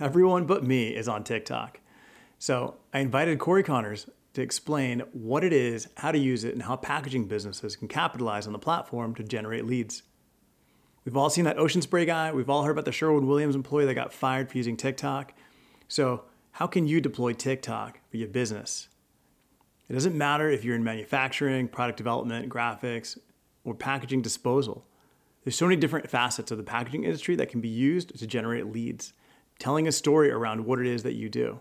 Everyone but me is on TikTok. So I invited Corey Connors to explain what it is, how to use it, and how packaging businesses can capitalize on the platform to generate leads. We've all seen that ocean spray guy. We've all heard about the Sherwin Williams employee that got fired for using TikTok. So, how can you deploy TikTok for your business? It doesn't matter if you're in manufacturing, product development, graphics, or packaging disposal. There's so many different facets of the packaging industry that can be used to generate leads, telling a story around what it is that you do.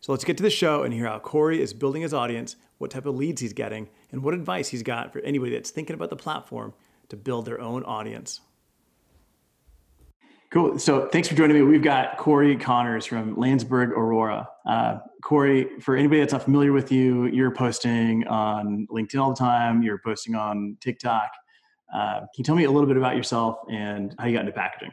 So let's get to the show and hear how Corey is building his audience, what type of leads he's getting, and what advice he's got for anybody that's thinking about the platform to build their own audience. Cool. So thanks for joining me. We've got Corey Connors from Landsberg Orora. Uh, Corey, for anybody that's not familiar with you, you're posting on LinkedIn all the time. You're posting on TikTok. Uh, can you tell me a little bit about yourself and how you got into packaging?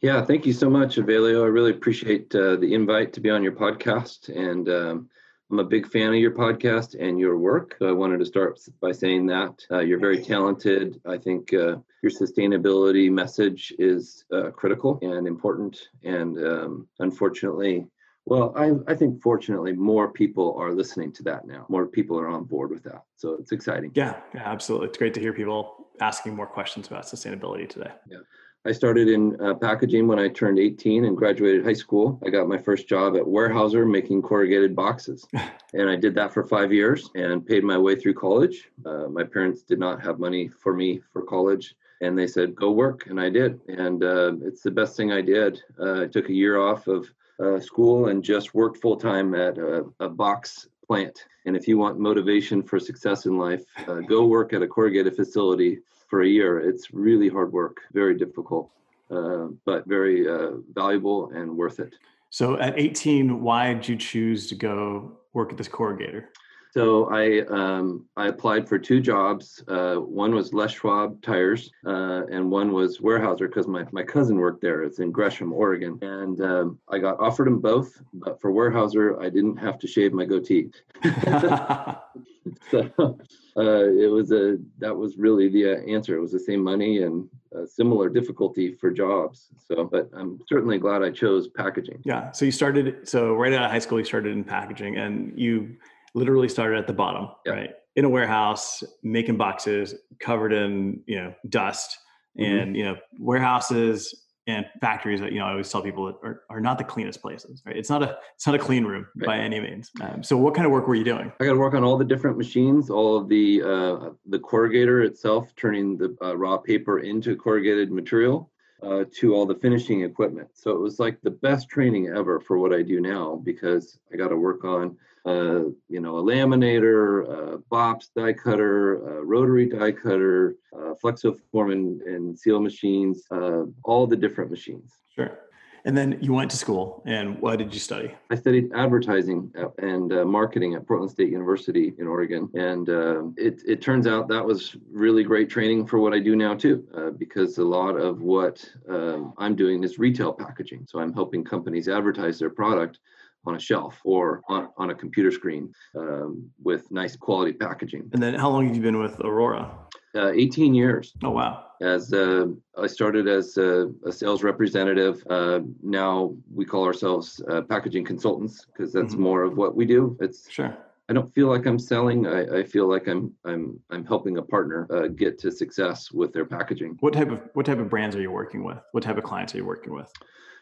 Yeah, thank you so much, Avelio. I really appreciate uh, the invite to be on your podcast. And um, I'm a big fan of your podcast and your work. So I wanted to start by saying that uh, you're very talented. I think uh, your sustainability message is uh, critical and important. And um, unfortunately, well, I, I think fortunately more people are listening to that now. More people are on board with that. So it's exciting. Yeah, yeah, absolutely. It's great to hear people asking more questions about sustainability today. Yeah. I started in uh, packaging when I turned 18 and graduated high school. I got my first job at Weyerhaeuser making corrugated boxes. and I did that for five years and paid my way through college. Uh, my parents did not have money for me for college. And they said, go work. And I did. And uh, it's the best thing I did. Uh, I took a year off of uh, school and just worked full time at a, a box plant. And if you want motivation for success in life, uh, go work at a corrugated facility for a year. It's really hard work, very difficult, uh, but very uh, valuable and worth it. So at 18, why did you choose to go work at this corrugator? So I um, I applied for two jobs. Uh, one was Les Schwab Tires, uh, and one was Weyerhaeuser because my, my cousin worked there. It's in Gresham, Oregon, and um, I got offered them both. But for Weyerhaeuser, I didn't have to shave my goatee. so uh, it was a that was really the uh, answer. It was the same money and similar difficulty for jobs. So, but I'm certainly glad I chose packaging. Yeah. So you started. So right out of high school, you started in packaging, and you literally started at the bottom, right? In a warehouse, making boxes covered in, you know, dust mm-hmm. and, you know, warehouses and factories that, you know, I always tell people are, are not the cleanest places, right? It's not a, it's not a clean room right. by any means. Um, so what kind of work were you doing? I got to work on all the different machines, all of the, uh, the corrugator itself, turning the uh, raw paper into corrugated material. Uh, to all the finishing equipment. So it was like the best training ever for what I do now because I got to work on uh, you know, a laminator, a Bobst die cutter, a rotary die cutter, uh, flexoform and, and seal machines, uh, all the different machines. Sure. And then you went to school, and what did you study? I studied advertising and uh, marketing at Portland State University in Oregon, and uh, it it turns out that was really great training for what I do now too, uh, because a lot of what um, I'm doing is retail packaging. So I'm helping companies advertise their product on a shelf or on, on a computer screen um, with nice quality packaging. And then how long have you been with Orora? Uh, 18 years. Oh, wow. As uh, I started as a, a sales representative, uh, now we call ourselves uh, packaging consultants because that's mm-hmm. more of what we do. It's sure. I don't feel like I'm selling. I, I feel like I'm I'm I'm helping a partner uh, get to success with their packaging. What type of what type of brands are you working with? What type of clients are you working with?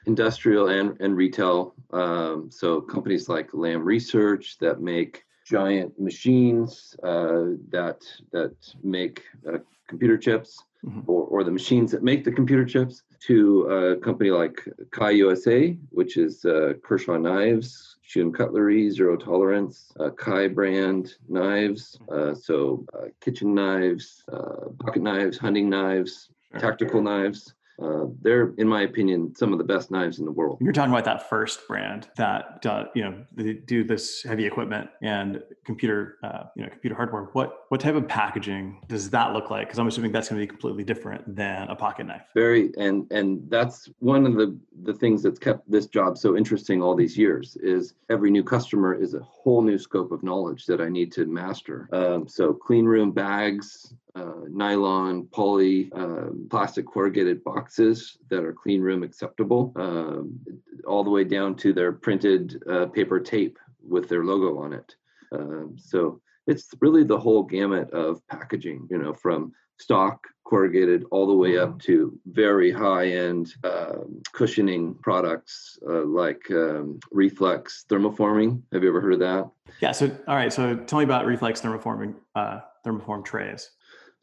Industrial and, and retail. Um, so companies like Lam Research that make giant machines uh, that that make uh, computer chips, mm-hmm. or, or the machines that make the computer chips, to a company like Kai USA, which is uh, Kershaw Knives, Shun Cutlery, Zero Tolerance, uh, Kai brand knives, uh, so uh, kitchen knives, pocket knives, hunting knives, tactical knives. Uh, they're, in my opinion, some of the best knives in the world. You're talking about that first brand that uh, you know they do this heavy equipment and computer, uh, you know, computer hardware. What what type of packaging does that look like? Because I'm assuming that's going to be completely different than a pocket knife. Very, and and that's one of the the things that's kept this job so interesting all these years is every new customer is a whole new scope of knowledge that I need to master. Um, so clean room bags, uh, nylon, poly, uh, plastic corrugated boxes that are clean room acceptable. Um, all the way down to their printed uh, paper tape with their logo on it. Um, so it's really the whole gamut of packaging, you know, from stock corrugated all the way up mm-hmm. to very high end um, cushioning products uh, like um, reflex thermoforming. Have you ever heard of that? Yeah. So, all right. So, tell me about reflex thermoforming, uh, thermoform trays.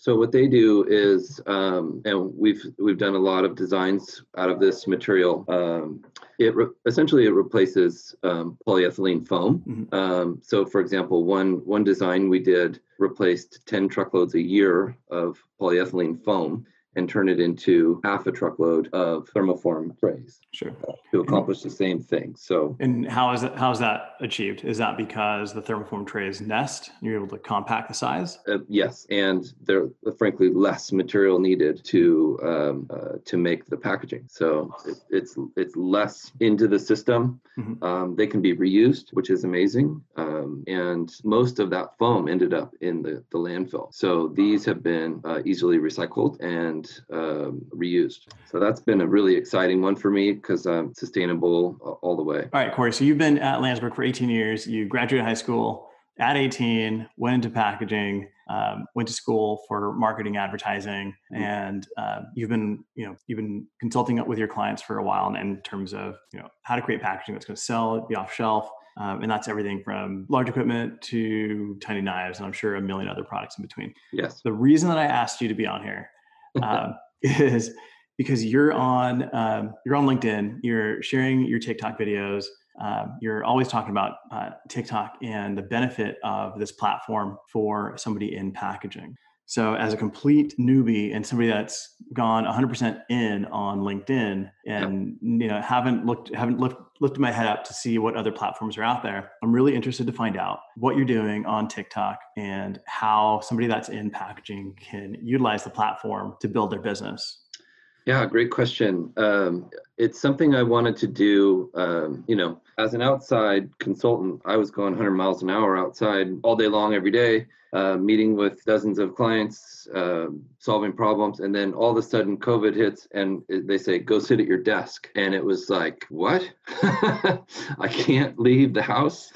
So what they do is, um, and we've we've done a lot of designs out of this material. Um, it re- essentially it replaces um, polyethylene foam. Mm-hmm. Um, so, for example, one one design we did replaced ten truckloads a year of polyethylene foam and turn it into half a truckload of thermoform trays. Sure. To accomplish the same thing. So. And how is it? How is that achieved? Is that because the thermoform trays nest? And you're able to compact the size. Uh, yes, and there, frankly, less material needed to um, uh, to make the packaging. So it, it's it's less into the system. Mm-hmm. Um, they can be reused, which is amazing. Um, and most of that foam ended up in the, the landfill. So these have been uh, easily recycled and and um, reused. So that's been a really exciting one for me because I'm sustainable all the way. All right, Corey. So you've been at Landsberg for 18 years. You graduated high school at 18, went into packaging, um, went to school for marketing, advertising, mm-hmm. and uh, you've been, you know, you've been consulting with your clients for a while in terms of, you know, how to create packaging that's going to sell, be off shelf, um, and that's everything from large equipment to tiny knives, and I'm sure a million other products in between. Yes. The reason that I asked you to be on here um, is because you're on um, you're on LinkedIn, you're sharing your TikTok videos, um, you're always talking about uh, TikTok and the benefit of this platform for somebody in packaging. So, as a complete newbie and somebody that's gone 100% in on LinkedIn and you know haven't looked haven't looked lifted my head up to see what other platforms are out there, I'm really interested to find out what you're doing on TikTok and how somebody that's in packaging can utilize the platform to build their business. Yeah, great question. Um, it's something I wanted to do. Um, you know, as an outside consultant, I was going 100 miles an hour outside all day long, every day, uh, meeting with dozens of clients, uh, solving problems, and then all of a sudden, COVID hits, and they say, "Go sit at your desk," and it was like, "What? I can't leave the house."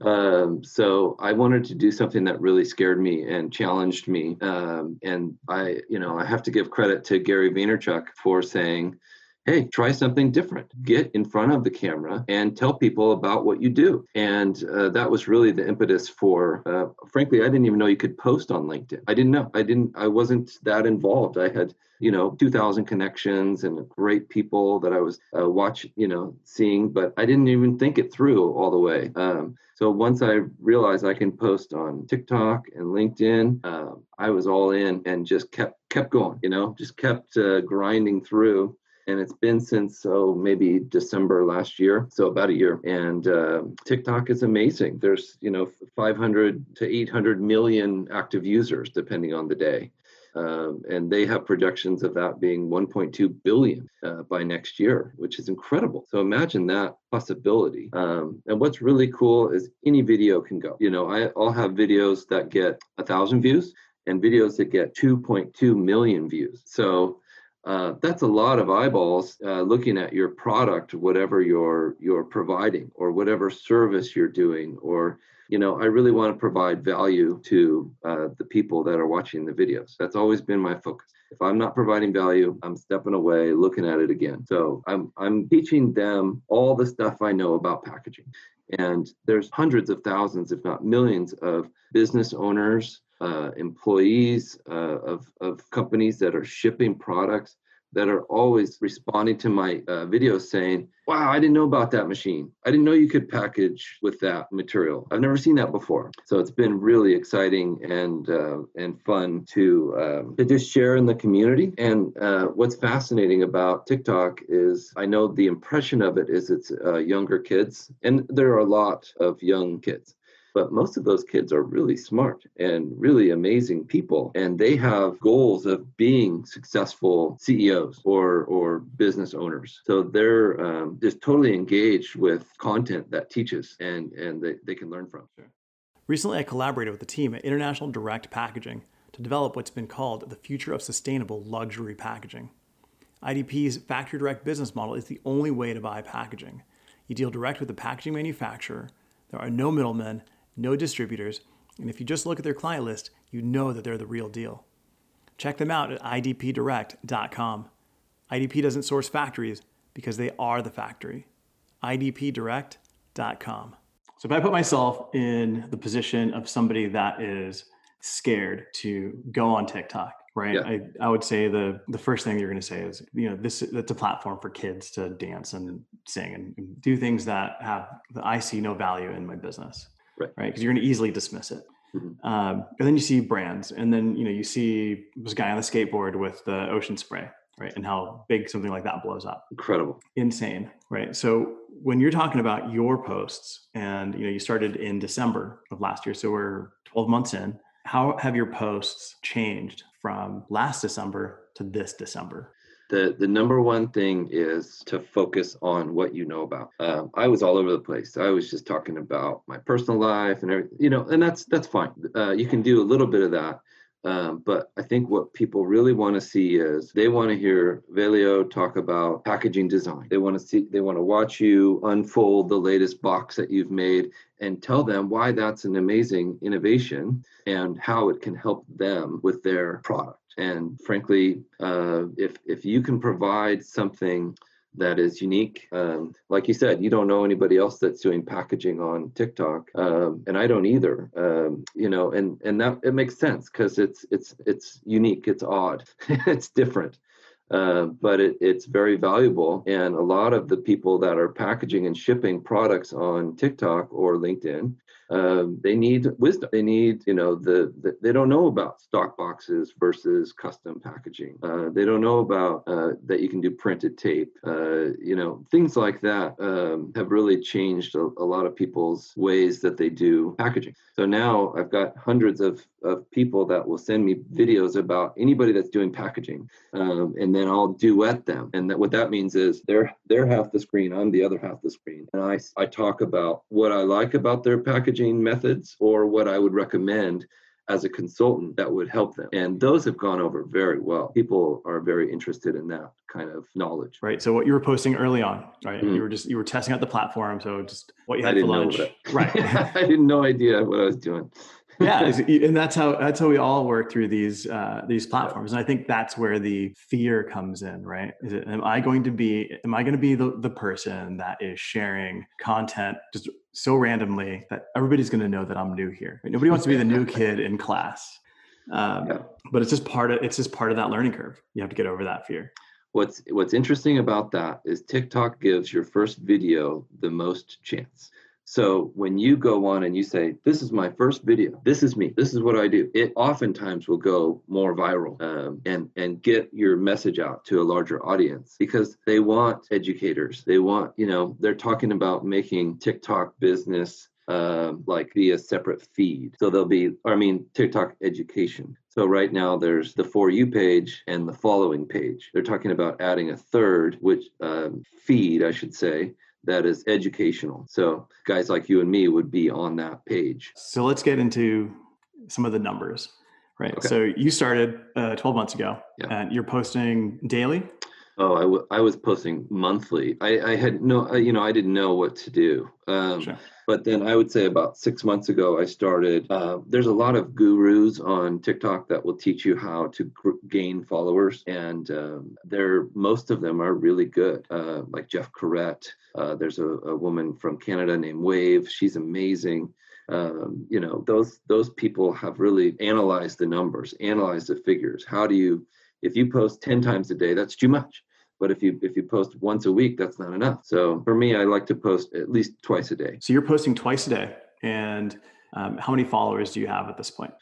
Um, so I wanted to do something that really scared me and challenged me. Um, and I, you know, I have to give credit to Gary Vaynerchuk for saying, hey, try something different. Get in front of the camera and tell people about what you do. And uh, that was really the impetus for, uh, frankly, I didn't even know you could post on LinkedIn. I didn't know. I didn't, I wasn't that involved. I had, you know, 2,000 connections and great people that I was uh, watching, you know, seeing, but I didn't even think it through all the way. Um, so once I realized I can post on TikTok and LinkedIn, uh, I was all in and just kept kept going. You know, just kept uh, grinding through and it's been since oh maybe December last year, so about a year. And uh, TikTok is amazing. There's you know 500 to 800 million active users depending on the day. Um, and they have projections of that being 1.2 billion uh, by next year, which is incredible. So imagine that possibility. Um, and what's really cool is any video can go. You know, I, I'll have videos that get a thousand views and videos that get 2.2 million views. So uh, that's a lot of eyeballs uh, looking at your product, whatever you're you're providing, or whatever service you're doing, or you know, I really want to provide value to uh, the people that are watching the videos. That's always been my focus. If I'm not providing value, I'm stepping away, looking at it again. So I'm I'm teaching them all the stuff I know about packaging. And there's hundreds of thousands, if not millions, of business owners, uh, employees uh, of, of companies that are shipping products that are always responding to my uh, videos saying, Wow, I didn't know about that machine. I didn't know you could package with that material. I've never seen that before. So it's been really exciting and uh, and fun to um, to just share in the community. And uh, what's fascinating about TikTok is I know the impression of it is it's younger kids, and there are a lot of young kids but most of those kids are really smart and really amazing people and they have goals of being successful ceos or or business owners so they're um, just totally engaged with content that teaches and and they, they can learn from recently i collaborated with the team at international direct packaging to develop what's been called the future of sustainable luxury packaging IDP's factory direct business model is the only way to buy packaging. You deal direct with the packaging manufacturer. There are no middlemen, no distributors, and if you just look at their client list, you know that they're the real deal. Check them out at idpdirect.com. IDP doesn't source factories because they are the factory. idpdirect.com. So if I put myself in the position of somebody that is scared to go on TikTok, right? Yeah. I, I would say the the first thing you're going to say is, you know, this that's a platform for kids to dance and sing and do things that have that I see no value in my business, Right. Right? Because you're going to easily dismiss it. Mhm. Um, and then you see brands, and then you know you see this guy on the skateboard with the ocean spray, right? And how big something like that blows up Incredible. insane right so when you're talking about your posts and you know you started in december of last year so we're 12 months in how have your posts changed from last december to this december the the number one thing is to focus on what you know about um, i was all over the place i was just talking about my personal life and everything you know and that's that's fine uh, you can do a little bit of that um, but I think what people really want to see is they want to hear Velio talk about packaging design. They want to see, they want to watch you unfold the latest box that you've made and tell them why that's an amazing innovation and how it can help them with their product. And frankly, uh, if if you can provide something that is unique. Um, like you said, you don't know anybody else that's doing packaging on TikTok, um, and I don't either. Um, you know, and and that it makes sense because it's it's it's unique, it's odd, it's different. Uh, but it, it's very valuable, and a lot of the people that are packaging and shipping products on TikTok or LinkedIn, um, they need wisdom. They need, you know, the, the they don't know about stock boxes versus custom packaging. Uh, they don't know about uh, that you can do printed tape. Uh, you know, things like that um, have really changed a, a lot of people's ways that they do packaging. So now I've got hundreds of, of people that will send me videos about anybody that's doing packaging, um, and then I'll duet them. And that what that means is they're they're half the screen, I'm the other half the screen, and I I talk about what I like about their packaging methods or what I would recommend as a consultant that would help them. And those have gone over very well. People are very interested in that kind of knowledge. right so what you were posting early on right Mhm. you were just you were testing out the platform so just what you had for lunch right I had no idea what I was doing. yeah and that's how that's how we all work through these uh, these platforms and i think that's where the fear comes in right is it am i going to be am i going to be the, the person that is sharing content just so randomly that everybody's going to know that i'm new here Right? nobody wants to be the new kid in class um, Yeah. but it's just part of it's just part of that learning curve you have to get over that fear What's what's interesting about that is TikTok gives your first video the most chance. So when you go on and you say, "This is my first video. This is me. This is what I do," it oftentimes will go more viral um, and and get your message out to a larger audience because they want educators. They want you know they're talking about making TikTok business um, like be a separate feed. So there'll be, I mean, TikTok education. So right now there's the for you page and the following page. They're talking about adding a third, which um, feed, I should say, that is educational. So guys like you and me would be on that page. so let's get into some of the numbers right Okay. so you started uh, 12 months ago Yeah. and you're posting daily Oh, I, w- I was posting monthly. I, I had no, I- you know, I didn't know what to do. Um, Sure. But then I would say about six months ago, I started. Uh, there's a lot of gurus on TikTok that will teach you how to gr- gain followers, and um, they're most of them are really good. Uh, like Jeff Corrett. Uh, there's a, a woman from Canada named Wave. She's amazing. Um, you know, those those people have really analyzed the numbers, analyzed the figures. How do you, if you post ten times a day, that's too much but if you if you post once a week that's not enough so for me i like to post at least twice a day So you're posting twice a day, and um, how many followers do you have at this point?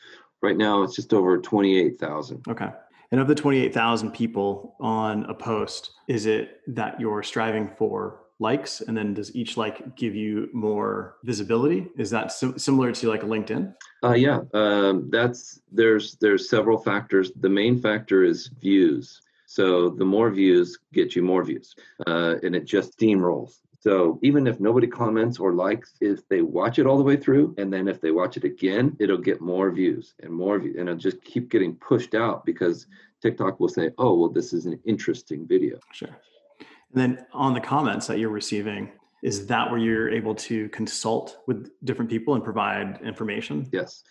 right now it's just over 28000 Okay. And of the 28,000 people on a post, is it that you're striving for likes? And then does each like give you more visibility? Is that sim- similar to like LinkedIn? uh, yeah um, that's there's there's several factors the main factor is views so the more views get you more views uh, and it just steamrolls so even if nobody comments or likes if they watch it all the way through and then if they watch it again it'll get more views and more views and it'll just keep getting pushed out because TikTok will say, "Oh, well, this is an interesting video." Sure. And then on the comments that you're receiving, is that where you're able to consult with different people and provide information? Yes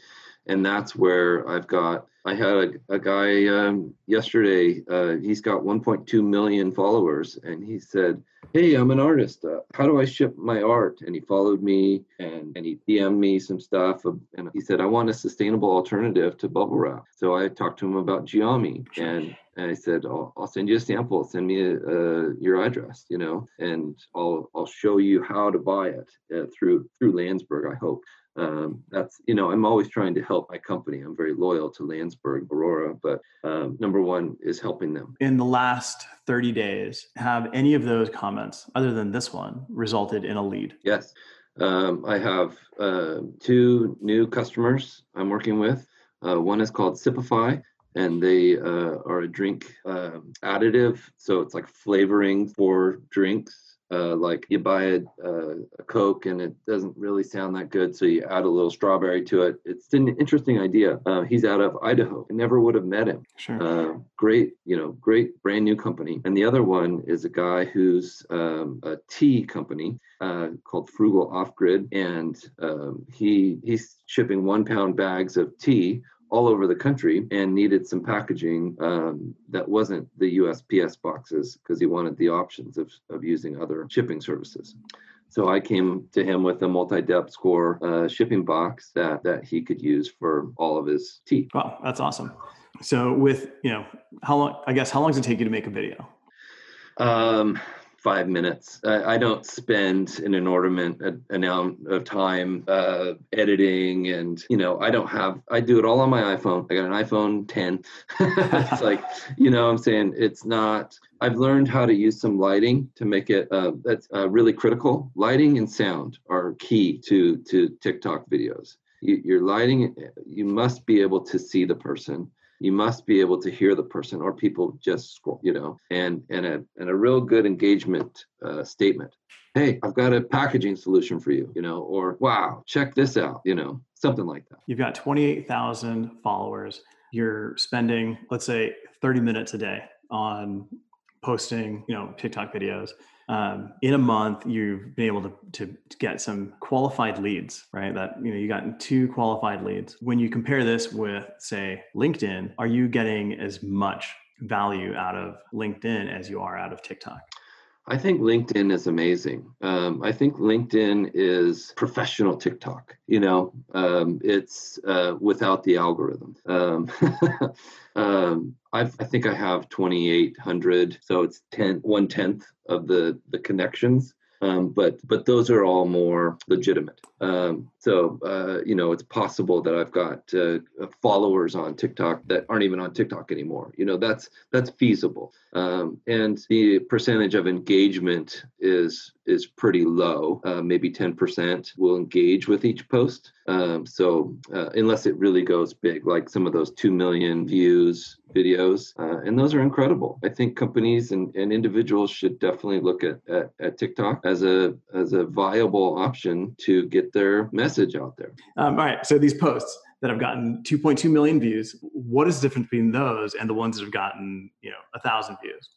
and that's where I've got. I had a, a guy um, yesterday. Uh, he's got 1.2 million followers, and he said, "Hey, I'm an artist. Uh, how do I ship my art?" And he followed me, and and he DM'd me some stuff, and he said, "I want a sustainable alternative to bubble wrap." So I talked to him about Geami, and and I said, I'll, I'll send you a sample. Send me a, uh, your address, you know, and I'll I'll show you how to buy it uh, through through Landsberg. I hope um, that's you know i'm always trying to help my company. I'm very loyal to landsberg Orora but um, number one is helping them. In the last 30 days have any of those comments other than this one resulted in a lead? Yes. Um, i have uh, two new customers i'm working with. Uh, one is called sipify and they uh, are a drink um, additive so it's like flavoring for drinks uh, like you buy a, a, Coke and it doesn't really sound that good, so you add a little strawberry to it. It's an interesting idea. Uh, he's out of Idaho. I never would have met him. Sure. Uh, great, you know, great brand new company. And the other one is a guy who's um, a tea company uh, called Frugal Off Grid, and um, he he's shipping one pound bags of tea all over the country and needed some packaging um, that wasn't the USPS boxes because he wanted the options of, of using other shipping services. So I came to him with a multi-depth score uh, shipping box that that he could use for all of his tea. Wow, that's awesome. So with you know how long? I guess how long does it take you to make a video? Um, five minutes. I, I don't spend an inordinate amount of time uh, editing, and you know, I don't have. I do it all on my iPhone. I got an iPhone 10. it's like, you know, I'm saying it's not. I've learned how to use some lighting to make it. Uh, that's uh, really critical. Lighting and sound are key to to TikTok videos. You, your lighting, you must be able to see the person you must be able to hear the person or people just scroll you know and and a, and a real good engagement uh, statement. Hey i've got a packaging solution for you you know or wow check this out you know something like that. You've got 28000 followers. You're spending let's say 30 minutes a day on posting you know tiktok videos um, in a month you've been able to, to, to, get some qualified leads right? That you know you got two qualified leads. When you compare this with say linkedin are you getting as much value out of linkedin as you are out of tiktok I think LinkedIn is amazing. Um, I think LinkedIn is professional TikTok. You know, um, it's uh, without the algorithm. Um, um i think I have 2,800, so it's 10, one tenth of the the connections. Um, but but those are all more legitimate. Um, so uh, you know, it's possible that I've got uh, followers on TikTok that aren't even on TikTok anymore. You know, that's that's feasible. Um, and the percentage of engagement is is pretty low. Uh, maybe 10% will engage with each post. Um, so uh, unless it really goes big, like some of those two million views videos, uh, and those are incredible. I think companies and, and individuals should definitely look at, at, at TikTok as a as a viable option to get their message out there. Um, all right. So these posts that have gotten 2.2 million views, what is the difference between those and the ones that have gotten you know a thousand views?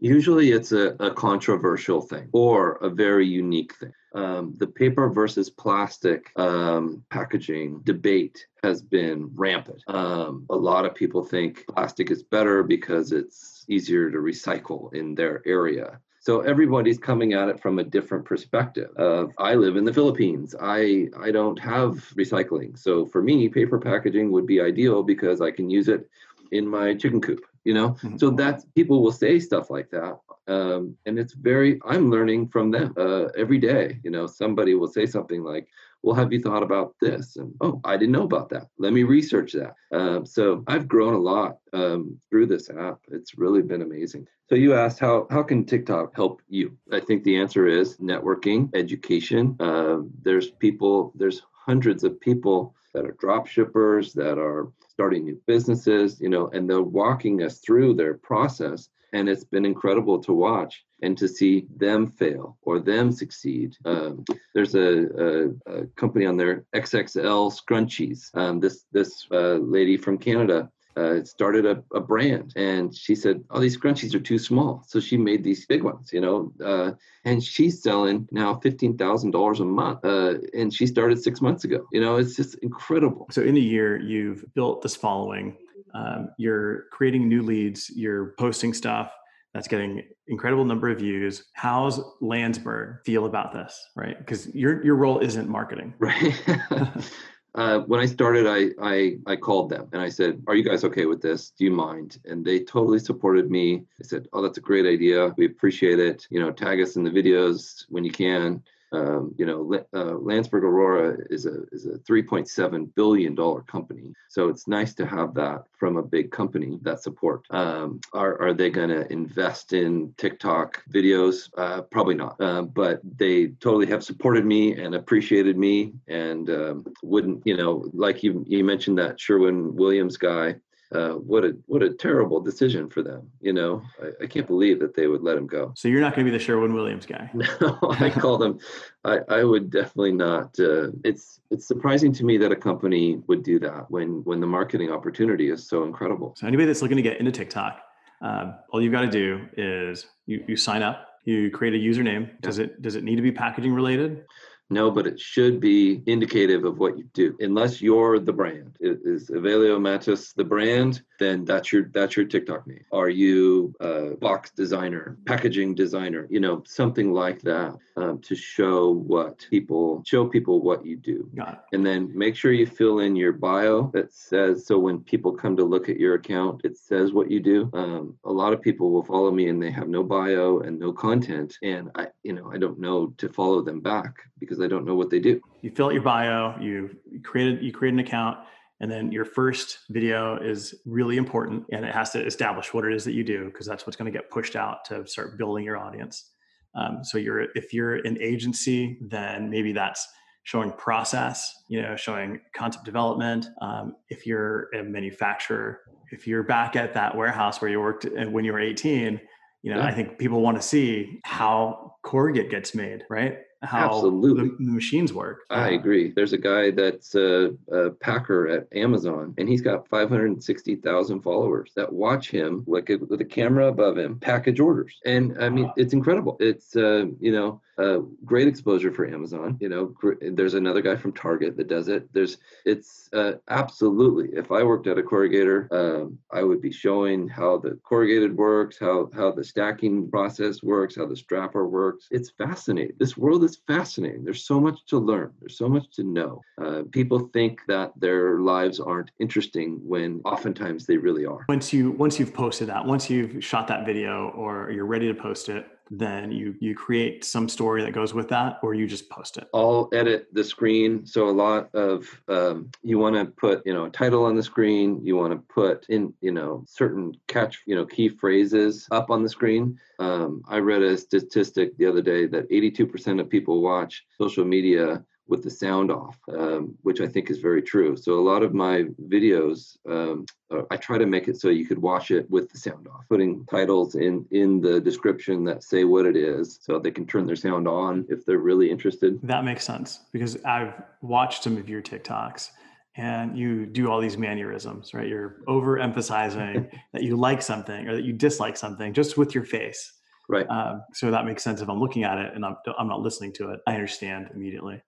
Usually it's a, a controversial thing or a very unique thing. Um, the paper versus plastic um, packaging debate has been rampant. Um, a lot of people think plastic is better because it's easier to recycle in their area. So everybody's coming at it from a different perspective. Of I live in the Philippines. I I don't have recycling. So for me, paper packaging would be ideal because I can use it in my chicken coop you know mm-hmm. so that people will say stuff like that um, and it's very i'm learning from them uh, every day you know somebody will say something like well have you thought about this? And oh i didn't know about that. Let me research that. Um, so i've grown a lot um, through this app. It's really been amazing. So you asked how how can tiktok help you? I think the answer is networking education. Uh, there's people there's hundreds of people that are drop shippers that are starting new businesses you know and they're walking us through their process and it's been incredible to watch and to see them fail or them succeed. Um, there's a, a, a, company on there, XXL Scrunchies. Um, this this uh, lady from Canada uh, started a, a brand and she said oh these scrunchies are too small so she made these big ones you know uh, and she's selling now $15000 a month uh, and she started six months ago you know it's just incredible so in a year you've built this following um, you're creating new leads you're posting stuff that's getting incredible number of views how's landsberg feel about this right because your your role isn't marketing right uh, when I started, I, I I called them and I said, "Are you guys okay with this? Do you mind?" And they totally supported me. They said, "Oh, that's a great idea. We appreciate it. You know, tag us in the videos when you can." Um, you know, uh, Landsberg Orora is a is a 3.7 billion dollar company, so it's nice to have that from a big company that support. Um, are are they going to invest in TikTok videos? Uh, probably not, uh, but they totally have supported me and appreciated me, and um, wouldn't you know, like you you mentioned that Sherwin Williams guy uh, what a what a terrible decision for them. You know, I, I, can't believe that they would let him go. So you're not going to be the Sherwin Williams guy. No, I call them. I, I would definitely not. Uh, it's it's surprising to me that a company would do that when when the marketing opportunity is so incredible. So anybody that's looking to get into TikTok, uh, all you've got to do is you you sign up. You create a username. Does it does it need to be packaging related? No, but it should be indicative of what you do. Unless you're the brand, is Avelio Matus the brand? Then that's your that's your TikTok name. Are you a box designer, packaging designer? You know, something like that um, to show what people show people what you do. Got it. And then make sure you fill in your bio that says so when people come to look at your account, it says what you do. Um, a lot of people will follow me and they have no bio and no content, and I you know I don't know to follow them back because because I don't know what they do. You fill out your bio, you created you create an account, and then your first video is really important and it has to establish what it is that you do because that's what's going to get pushed out to start building your audience. Um, so you're if you're an agency, then maybe that's showing process, you know, showing concept development. Um, if you're a manufacturer, if you're back at that warehouse where you worked uh, when you were 18, you know, yeah. I think people want to see how corrugate gets made, right? How Absolutely. The, the machines work. I agree. There's a guy that's a, a, packer at Amazon, and he's got 560,000 followers that watch him, like with a camera above him, package orders. And I mean, it's incredible. It's uh, you know, uh, great exposure for Amazon. You know, gr- there's another guy from Target that does it. There's, it's uh, absolutely. If I worked at a corrugator, um, I would be showing how the corrugated works, how how the stacking process works, how the strapper works. It's fascinating. This world is fascinating. There's so much to learn. There's so much to know. Uh, people think that their lives aren't interesting when oftentimes they really are. Once you once you've posted that, once you've shot that video, or you're ready to post it then you you create some story that goes with that or you just post it? I'll edit the screen. So a lot of um, you want to put you know a title on the screen you want to put in you know certain catch you know key phrases up on the screen. Um, i read a statistic the other day that 82% of people watch social media with the sound off, um, which I think is very true. So a lot of my videos, um, uh, I try to make it so you could watch it with the sound off, putting titles in in the description that say what it is, so they can turn their sound on if they're really interested. That makes sense because I've watched some of your TikToks. And you do all these mannerisms, right? You're overemphasizing that you like something or that you dislike something just with your face. Right. Um, so that makes sense if I'm looking at it and I'm, I'm not listening to it. I understand immediately.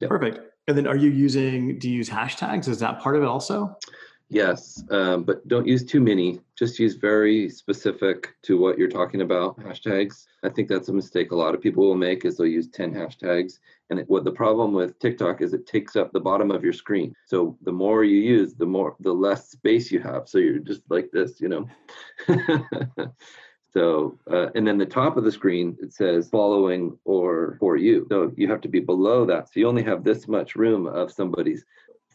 Yep. Perfect. And then are you using, do you use hashtags? Is that part of it also? Yes, um, but don't use too many. Just use very specific to what you're talking about hashtags. I think that's a mistake a lot of people will make is they'll use 10 hashtags. And it, what the problem with TikTok is it takes up the bottom of your screen. So the more you use, the more the less space you have. So you're just like this, you know. So, uh, and then the top of the screen, it says following or for you. So you have to be below that. So you only have this much room of somebody's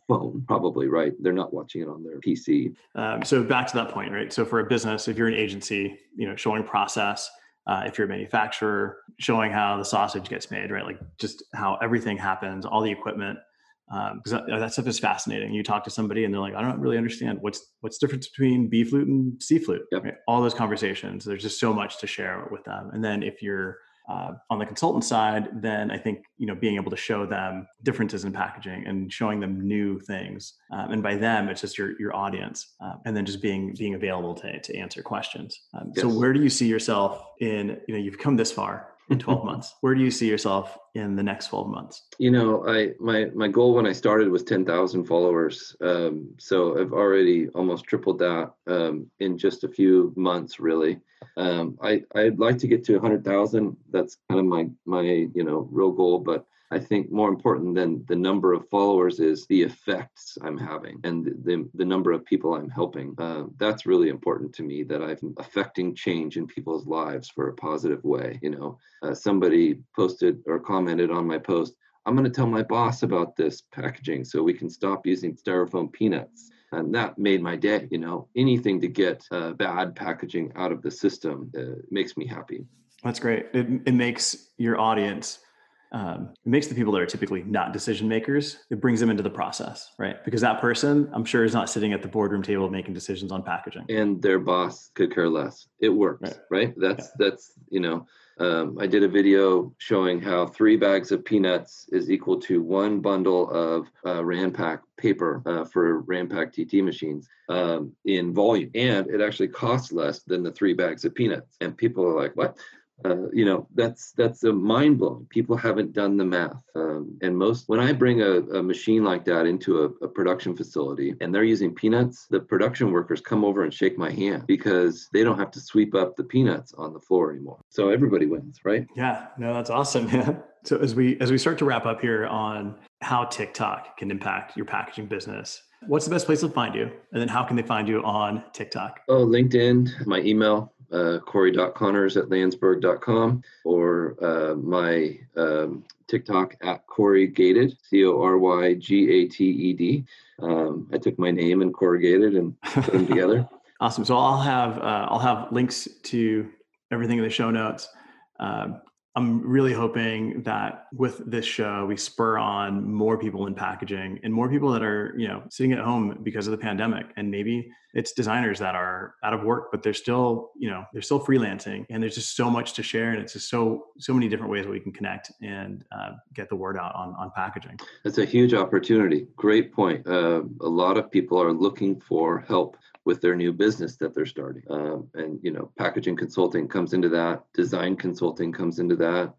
phone, probably, right? They're not watching it on their PC. Um, so back to that point, right? So for a business, if you're an agency, you know, showing process, uh, if you're a manufacturer, showing how the sausage gets made, right? Like just how everything happens, all the equipment, because um, that, that, stuff is fascinating. You talk to somebody and they're like, I don't really understand what's what's the difference between B flute and C flute. Yep. Right? All those conversations. There's just so much to share with them. And then if you're Uh, on the consultant side, then I think you know being able to show them differences in packaging and showing them new things, um, and by them it's just your your audience, uh, and then just being being available to to answer questions. Um, yes. So where do you see yourself in? You know, you've come this far in 12 months? Where do you see yourself in the next 12 months? You know i my my goal when i started was 10000 followers. Um, so i've already almost tripled that um, in just a few months really. Um, i i'd like to get to 100000 that's kind of my my you know real goal but I think more important than the number of followers is the effects I'm having and the, the, number of people I'm helping. Uh, that's really important to me that I'm affecting change in people's lives for a positive way. You know, uh, somebody posted or commented on my post, I'm going to tell my boss about this packaging so we can stop using styrofoam peanuts. And that made my day. You know, anything to get uh, bad packaging out of the system uh, makes me happy. That's great. It, it makes your audience um, it makes the people that are typically not decision makers it brings them into the process right? Because that person i'm sure is not sitting at the boardroom table making decisions on packaging. And their boss could care less. It works right, right? that's yeah. that's you know um, i did a video showing how three bags of peanuts is equal to one bundle of uh, ranpak paper uh, for ranpak tt machines um, in volume. And it actually costs less than the three bags of peanuts. And people are like what uh, you know that's that's a mind blowing people haven't done the math um, and most when i bring a, a machine like that into a, a, production facility and they're using peanuts the production workers come over and shake my hand because they don't have to sweep up the peanuts on the floor anymore. So everybody wins right? Yeah no that's awesome yeah. So as we as we start to wrap up here on how tiktok can impact your packaging business what's the best place to find you? And then how can they find you on tiktok? Oh linkedin my email uh, Corey.connors at landsberg.com or uh, my um, TikTok at Corey Gated, C O R Y G A T E D. Um, I took my name and corrugated and put them together. Awesome. So I'll have uh, I'll have links to everything in the show notes. Um, I'm really hoping that with this show, we spur on more people in packaging and more people that are, you know, sitting at home because of the pandemic. And maybe it's designers that are out of work, but they're still, you know, they're still freelancing and there's just so much to share. And it's just so, so many different ways that we can connect and uh, get the word out on, on packaging. That's a huge opportunity. Great point. Uh, a lot of people are looking for help with their new business that they're starting. Um, and you know, packaging consulting comes into that. Design consulting comes into that.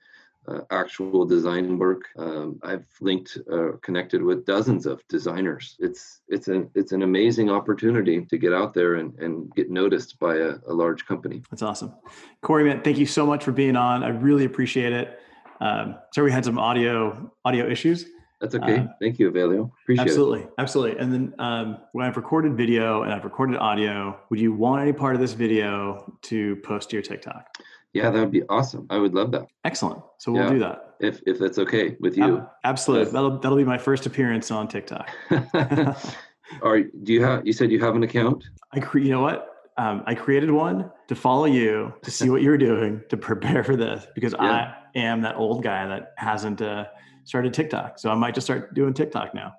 Uh, actual design work. Um, I've linked, uh, connected with dozens of designers. It's it's an it's an amazing opportunity to get out there and, and get noticed by a, a large company. That's awesome, Corey. Man, thank you so much for being on. I really appreciate it. Um, sorry we had some audio audio issues. That's okay. Um, Thank you, Avelio. Appreciate absolutely, it. Absolutely. Absolutely. And then um, when I've recorded video and I've recorded audio, would you want any part of this video to post to your TikTok? Yeah, that would be awesome. I would love that. Excellent. So we'll yeah, do that. If if that's okay with you. Uh, absolutely. Yes. That'll that'll be my first appearance on TikTok. Are do you have you said you have an account? I cre- you know what? Um, I created one to follow you to see what you're doing to prepare for this because yeah. I am that old guy that hasn't uh, started TikTok. So I might just start doing TikTok now.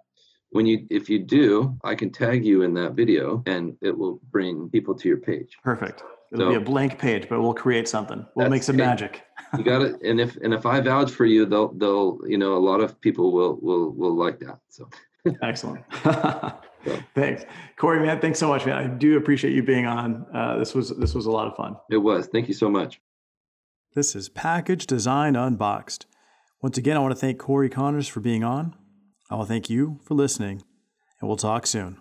When you if you do, I can tag you in that video and it will bring people to your page. Perfect. It'll so, be a blank page, but we'll create something. We'll make some okay. magic. you got it. And if and if I vouch for you, they'll they'll you know a lot of people will will will like that. So excellent. so. Thanks, Corey. Man, thanks so much, man. I do appreciate you being on. Uh, this was this was a lot of fun. It was. Thank you so much. This is Package Design Unboxed. Once again, I want to thank Corey Connors for being on. I want to thank you for listening, and we'll talk soon.